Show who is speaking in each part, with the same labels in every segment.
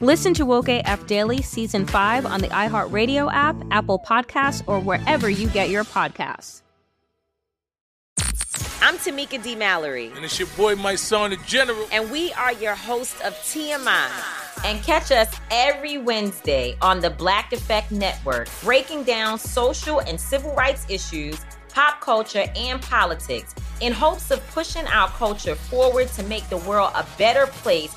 Speaker 1: Listen to Woke AF Daily Season 5 on the iHeartRadio app, Apple Podcasts, or wherever you get your podcasts.
Speaker 2: I'm Tamika D. Mallory.
Speaker 3: And it's your boy, my son, the General.
Speaker 2: And we are your hosts of TMI. And catch us every Wednesday on the Black Effect Network, breaking down social and civil rights issues, pop culture, and politics in hopes of pushing our culture forward to make the world a better place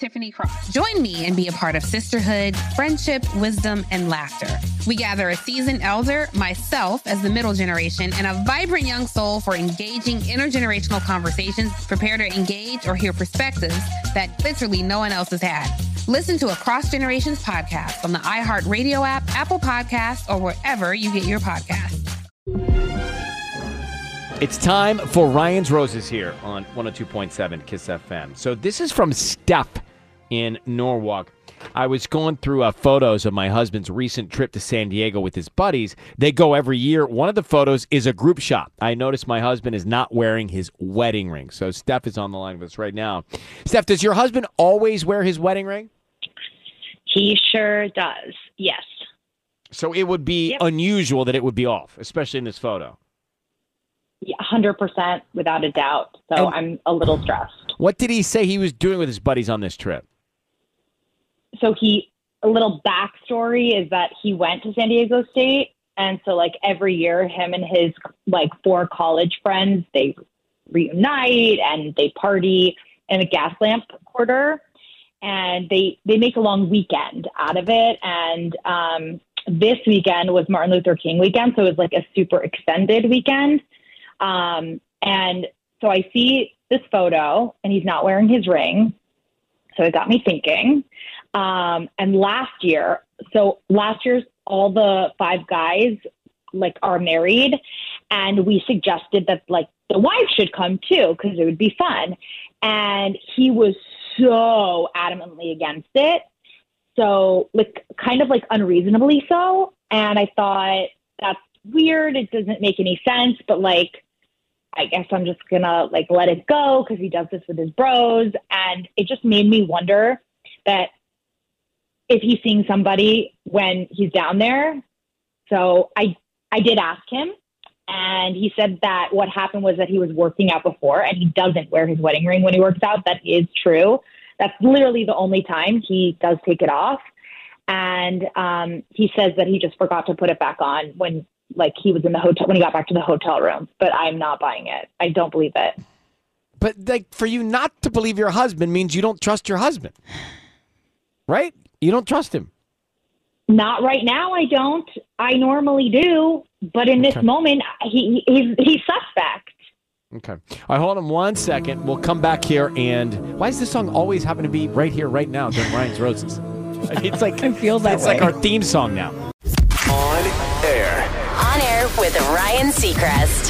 Speaker 4: Tiffany Cross. Join me and be a part of sisterhood, friendship, wisdom, and laughter. We gather a seasoned elder, myself as the middle generation, and a vibrant young soul for engaging intergenerational conversations. Prepare to engage or hear perspectives that literally no one else has had. Listen to Across Generations podcast on the iHeartRadio app, Apple Podcasts, or wherever you get your podcasts.
Speaker 5: It's time for Ryan's Roses here on 102.7 Kiss FM. So this is from Steph in Norwalk. I was going through uh, photos of my husband's recent trip to San Diego with his buddies. They go every year. One of the photos is a group shot. I noticed my husband is not wearing his wedding ring. So Steph is on the line with us right now. Steph, does your husband always wear his wedding ring?
Speaker 6: He sure does. Yes.
Speaker 5: So it would be
Speaker 6: Yep.
Speaker 5: unusual that it would be off, especially in this photo.
Speaker 6: Yeah, 100% without a doubt. So
Speaker 5: And-
Speaker 6: I'm a little stressed.
Speaker 5: What did he say he was doing with his buddies on this trip?
Speaker 6: So he, a little backstory is that he went to San Diego State. And so like every year, him and his like four college friends, they reunite and they party in the gas lamp quarter and they, they make a long weekend out of it. And, um, this weekend was Martin Luther King weekend. So it was like a super extended weekend. Um, and so I see this photo and he's not wearing his ring. So it got me thinking. Um, and last year, so last year's all the five guys like are married and we suggested that like the wife should come too because it would be fun. And he was so adamantly against it. So like kind of like unreasonably so. And I thought that's weird. It doesn't make any sense, but like I guess I'm just gonna like let it go because he does this with his bros. And it just made me wonder that if he's seeing somebody when he's down there. So I I did ask him and he said that what happened was that he was working out before and he doesn't wear his wedding ring when he works out. That is true. That's literally the only time he does take it off. And um, he says that he just forgot to put it back on when like he was in the hotel when he got back to the hotel room. But I'm not buying it. I don't believe it.
Speaker 5: But like for you not to believe your husband means you don't trust your husband. Right? You don't trust him.
Speaker 6: Not right now. I don't. I normally do, but in this moment, he he's he's suspect.
Speaker 5: Okay. All right, hold on one second. We'll come back here and why does this song always happen to be right here, right now during Ryan's Roses? It's like
Speaker 4: I feel that
Speaker 5: it's
Speaker 4: way.
Speaker 5: like our theme song now.
Speaker 7: On air.
Speaker 8: On air with Ryan Seacrest.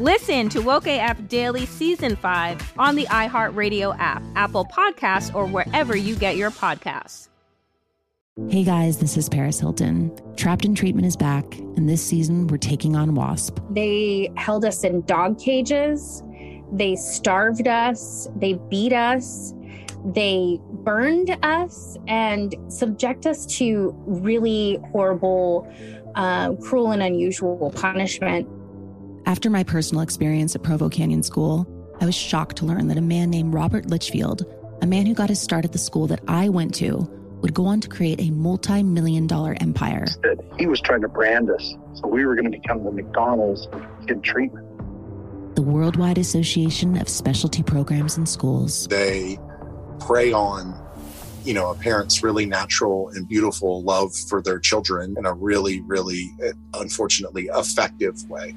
Speaker 1: Listen to Woke AF Daily Season 5 on the iHeartRadio app, Apple Podcasts, or wherever you get your podcasts.
Speaker 9: Hey guys, this is Paris Hilton. Trapped in Treatment is back, and this season we're taking on WASP.
Speaker 10: They held us in dog cages they starved us, they beat us, they burned us, and subject us to really horrible, uh, cruel, and unusual punishment.
Speaker 9: After my personal experience at Provo Canyon School, I was shocked to learn that a man named Robert Lichfield, a man who got his start at the school that I went to, would go on to create a multi million dollar empire.
Speaker 11: He was trying to brand us. So we were going to become the McDonald's of kid treatment
Speaker 9: the Worldwide Association of Specialty Programs and Schools.
Speaker 12: They prey on, you know, a parent's really natural and beautiful love for their children in a really, really, eh, unfortunately, effective way.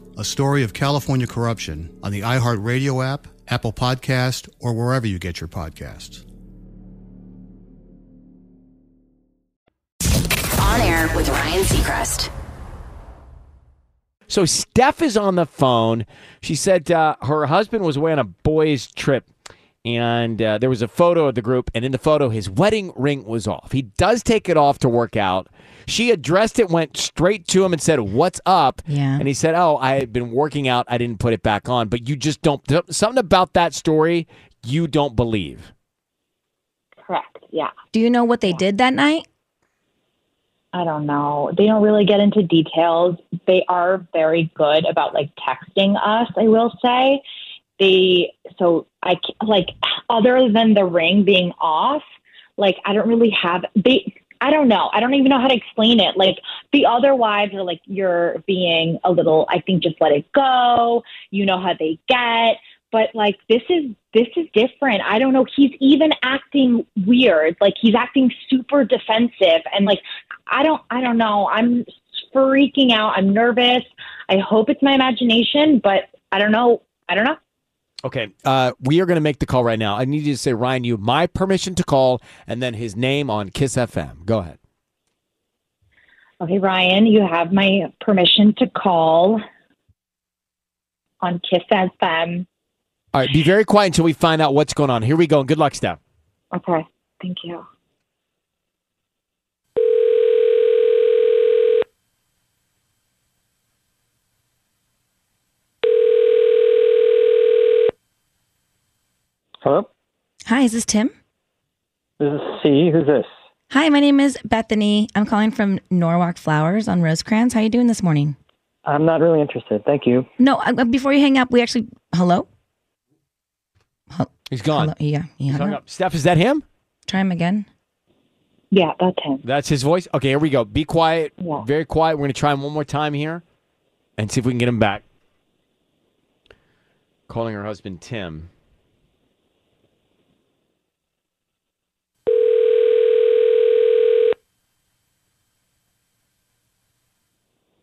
Speaker 13: a story of California corruption on the iHeartRadio app, Apple Podcast, or wherever you get your podcasts.
Speaker 8: On air with Ryan Seacrest.
Speaker 5: So Steph is on the phone. She said uh, her husband was away on a boys' trip, and uh, there was a photo of the group, and in the photo, his wedding ring was off. He does take it off to work out. She addressed it, went straight to him, and said, "What's up?"
Speaker 9: Yeah.
Speaker 5: And he said, "Oh, I had been working out. I didn't put it back on." But you just don't. Something about that story you don't believe.
Speaker 6: Correct. Yeah.
Speaker 14: Do you know what they did that night?
Speaker 6: I don't know. They don't really get into details. They are very good about like texting us, I will say. They, so I like, other than the ring being off, like, I don't really have, they, I don't know. I don't even know how to explain it. Like the other wives are like, you're being a little, I think just let it go. You know how they get. But like this is this is different. I don't know. He's even acting weird. Like he's acting super defensive and like I don't I don't know. I'm freaking out. I'm nervous. I hope it's my imagination, but I don't know. I don't know.
Speaker 5: Okay, uh, we are going to make the call right now. I need you to say, Ryan, you have my permission to call, and then his name on Kiss FM. Go ahead.
Speaker 6: Okay, Ryan, you have my permission to call on Kiss FM.
Speaker 5: All right, be very quiet until we find out what's going on. Here we go. Good luck, Steph.
Speaker 6: Okay, thank you.
Speaker 15: Hello?
Speaker 14: Hi, is this Tim?
Speaker 15: This is C. Who's this?
Speaker 14: Hi, my name is Bethany. I'm calling from Norwalk Flowers on Rosecrans. How are you doing this morning?
Speaker 15: I'm not really interested. Thank you.
Speaker 14: No, uh, before you hang up, we actually hello.
Speaker 5: He's gone.
Speaker 14: Hello? Yeah, he
Speaker 5: He's
Speaker 14: hung
Speaker 5: hung
Speaker 14: up.
Speaker 5: up. Steph, is that him?
Speaker 14: Try him again.
Speaker 6: Yeah, that's him.
Speaker 5: That's his voice? Okay, here we go. Be quiet.
Speaker 6: Yeah.
Speaker 5: Very quiet. We're going to try him one more time here and see if we can get him back. Calling her husband, Tim.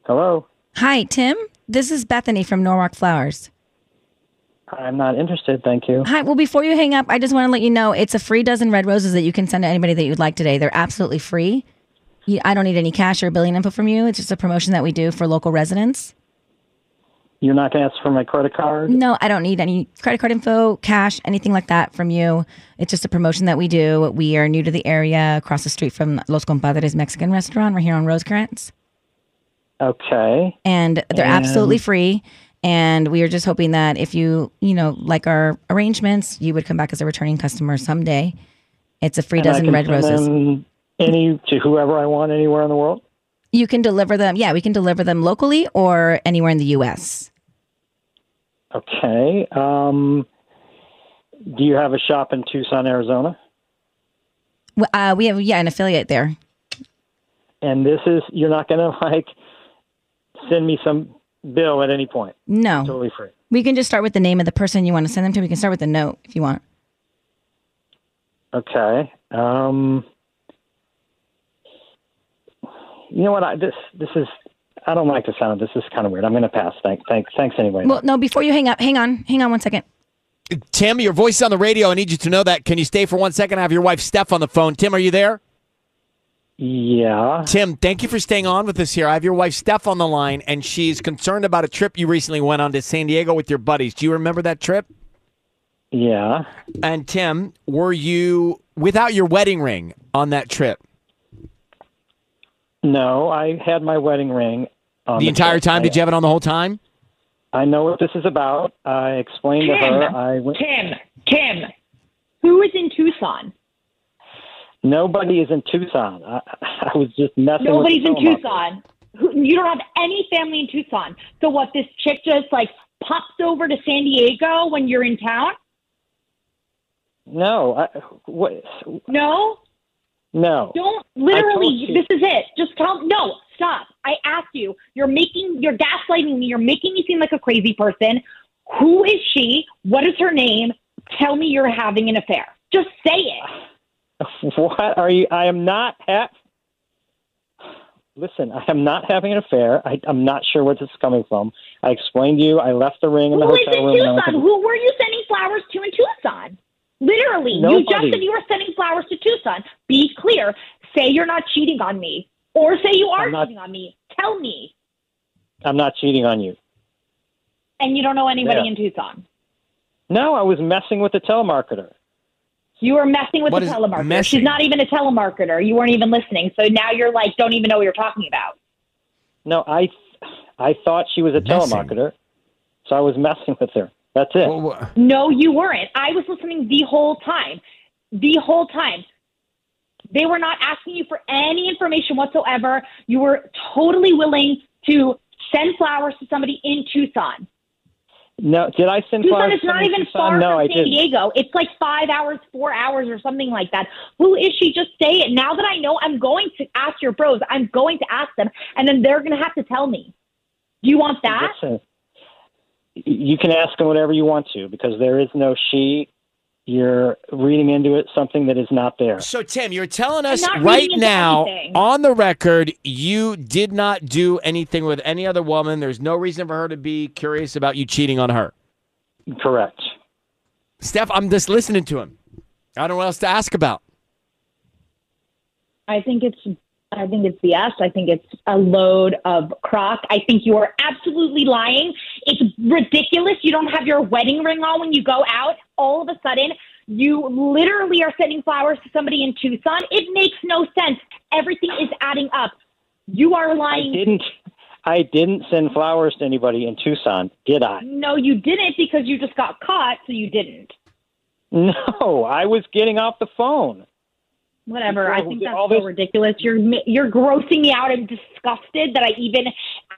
Speaker 15: Hello?
Speaker 14: Hi, Tim. This is Bethany from Norwalk Flowers.
Speaker 15: I'm not interested. Thank you.
Speaker 14: Hi. Well, before you hang up, I just want to let you know it's a free dozen red roses that you can send to anybody that you'd like today. They're absolutely free. You, I don't need any cash or billing info from you. It's just a promotion that we do for local residents.
Speaker 15: You're not going to ask for my credit card?
Speaker 14: No, I don't need any credit card info, cash, anything like that from you. It's just a promotion that we do. We are new to the area, across the street from Los Compadres Mexican restaurant. We're here on Rosecrans.
Speaker 15: Okay.
Speaker 14: and they're
Speaker 15: And-
Speaker 14: absolutely free. And we are just hoping that if you, you know, like our arrangements, you would come back as a returning customer someday. It's a free
Speaker 15: And
Speaker 14: dozen
Speaker 15: can
Speaker 14: red roses.
Speaker 15: them Any to whoever I want anywhere in the world?
Speaker 14: You can deliver them. Yeah, we can deliver them locally or anywhere in the U.S.
Speaker 15: Okay. Um, do you have a shop in Tucson, Arizona?
Speaker 14: Uh, we have, yeah, an affiliate there.
Speaker 15: And this is, you're not going to like send me some bill at any point.
Speaker 14: No.
Speaker 15: Totally free.
Speaker 14: We can just start with the name of the person you want to send them to. We can start with the note if you want.
Speaker 15: Okay. Um, you know what? I, this this is. I don't like the sound. Of this This is kind of weird. I'm going to pass. Thank, thanks. Thanks anyway.
Speaker 14: Well, no, before you hang up, hang on, hang on one second.
Speaker 5: Tim, your voice is on the radio. I need you to know that. Can you stay for one second? I have your wife, Steph, on the phone. Tim, are you there?
Speaker 15: Yeah.
Speaker 5: Tim, thank you for staying on with us here. I have your wife, Steph, on the line, and she's concerned about a trip you recently went on to San Diego with your buddies. Do you remember that trip?
Speaker 15: Yeah.
Speaker 5: And Tim, were you without your wedding ring on that trip?
Speaker 15: No, I had my wedding ring. On
Speaker 5: the entire
Speaker 15: trip.
Speaker 5: time?
Speaker 15: I-
Speaker 5: Did you have it on the whole time?
Speaker 15: I know what this is about. I explained to her. I went.
Speaker 6: Tim, Tim, who is in Tucson?
Speaker 15: Nobody is in Tucson. I, I was just messing.
Speaker 6: Nobody's in
Speaker 15: with the telemarketer.
Speaker 6: Tucson. You don't have any family in Tucson. So what? This chick just like pops over to San Diego when you're in town?
Speaker 15: No. I, what?
Speaker 6: No,
Speaker 15: No.
Speaker 6: don't. Literally, this is it. Just tell. No, stop. I asked you. You're making. You're gaslighting me. You're making me seem like a crazy person. Who is she? What is her name? Tell me you're having an affair. Just say it.
Speaker 15: What are you? I am not. Ha- Listen, I am not having an affair. I, I'm not sure where this is coming from. I explained to you. I left the ring in the
Speaker 6: Who
Speaker 15: hotel room. and I went
Speaker 6: Tucson?
Speaker 15: to-
Speaker 6: Who were you sending flowers to in Tucson? Literally, you just said you were sending flowers to Tucson. Be clear. Say you're not cheating on me, or say you are
Speaker 15: not-
Speaker 6: cheating on me. Tell me,
Speaker 15: I'm not cheating on you.
Speaker 6: and you don't know anybody
Speaker 15: Yeah.
Speaker 6: in Tucson.
Speaker 15: No, I was messing with the telemarketer.
Speaker 6: You were messing with
Speaker 15: What
Speaker 6: the telemarketer.
Speaker 15: messing?
Speaker 6: She's not even a telemarketer. You weren't even listening. So now you're like, don't even know what you're talking about.
Speaker 15: No, I, I thought she was a
Speaker 5: Messing.
Speaker 15: telemarketer, so I was messing with her. That's it.
Speaker 6: No, you weren't. I was listening the whole time. The whole time. They were not asking you for any information whatsoever. You were totally willing to send flowers to somebody in Tucson.
Speaker 15: No, did I send
Speaker 6: Tucson
Speaker 15: flowers?
Speaker 6: is not even
Speaker 15: Tucson?
Speaker 6: far
Speaker 15: no,
Speaker 6: from
Speaker 15: I
Speaker 6: San
Speaker 15: didn't.
Speaker 6: Diego. It's like five hours, four hours, or something like that. Who is she? Just say it. Now that I know, I'm going to ask your bros. I'm going to ask them, and then they're going to have to tell me. Do you want that?
Speaker 15: Listen, you can ask them whatever you want to because there is no she. You're reading into it something that is not there.
Speaker 5: So, Tim, you're telling us right now
Speaker 6: anything.
Speaker 5: on the record you did not do anything with any other woman. There's no reason for her to be curious about you cheating on her.
Speaker 15: Correct.
Speaker 5: Steph, I'm just listening to him. I don't know what else to ask about.
Speaker 6: I think it's I think it's BS. I think it's a load of crock. I think you are absolutely lying. It's ridiculous. You don't have your wedding ring on when you go out. All of a sudden, you literally are sending flowers to somebody in Tucson. It makes no sense. Everything is adding up. You are lying.
Speaker 15: I didn't. I didn't send flowers to anybody in Tucson, did I?
Speaker 6: No, you didn't because you just got caught, so you didn't.
Speaker 15: No, I was getting off the phone.
Speaker 6: Whatever. I think that's
Speaker 15: all
Speaker 6: so
Speaker 15: this-
Speaker 6: ridiculous. You're you're grossing me out. I'm disgusted that I even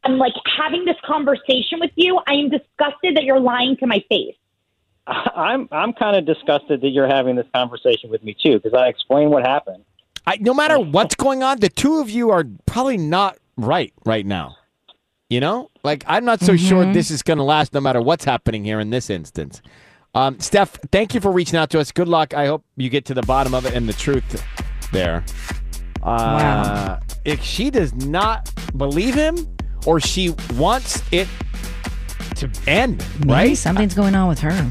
Speaker 6: I'm like having this conversation with you. I am disgusted that you're lying to my face.
Speaker 15: I'm I'm kind of disgusted that you're having this conversation with me too because I explained what happened.
Speaker 5: I, no matter what's going on, the two of you are probably not right right now. You know, like I'm not so sure
Speaker 15: Mm-hmm.
Speaker 5: this is going to last, no matter what's happening here in this instance. Um, Steph, thank you for reaching out to us. Good luck. I hope you get to the bottom of it and the truth there. Uh, If she does not believe him, or she wants it to end,
Speaker 16: Maybe
Speaker 5: right?
Speaker 16: something's going on with her.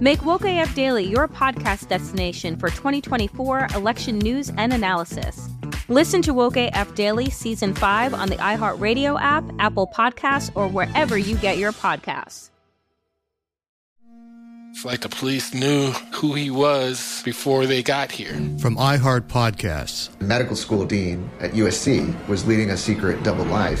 Speaker 1: Make Woke AF Daily your podcast destination for 2024 election news and analysis. Listen to Woke AF Daily Season 5 on the iHeartRadio app, Apple Podcasts, or wherever you get your podcasts.
Speaker 3: It's like the police knew who he was before they got here.
Speaker 13: From iHeart Podcasts.
Speaker 17: The medical school dean at USC was leading a secret double life.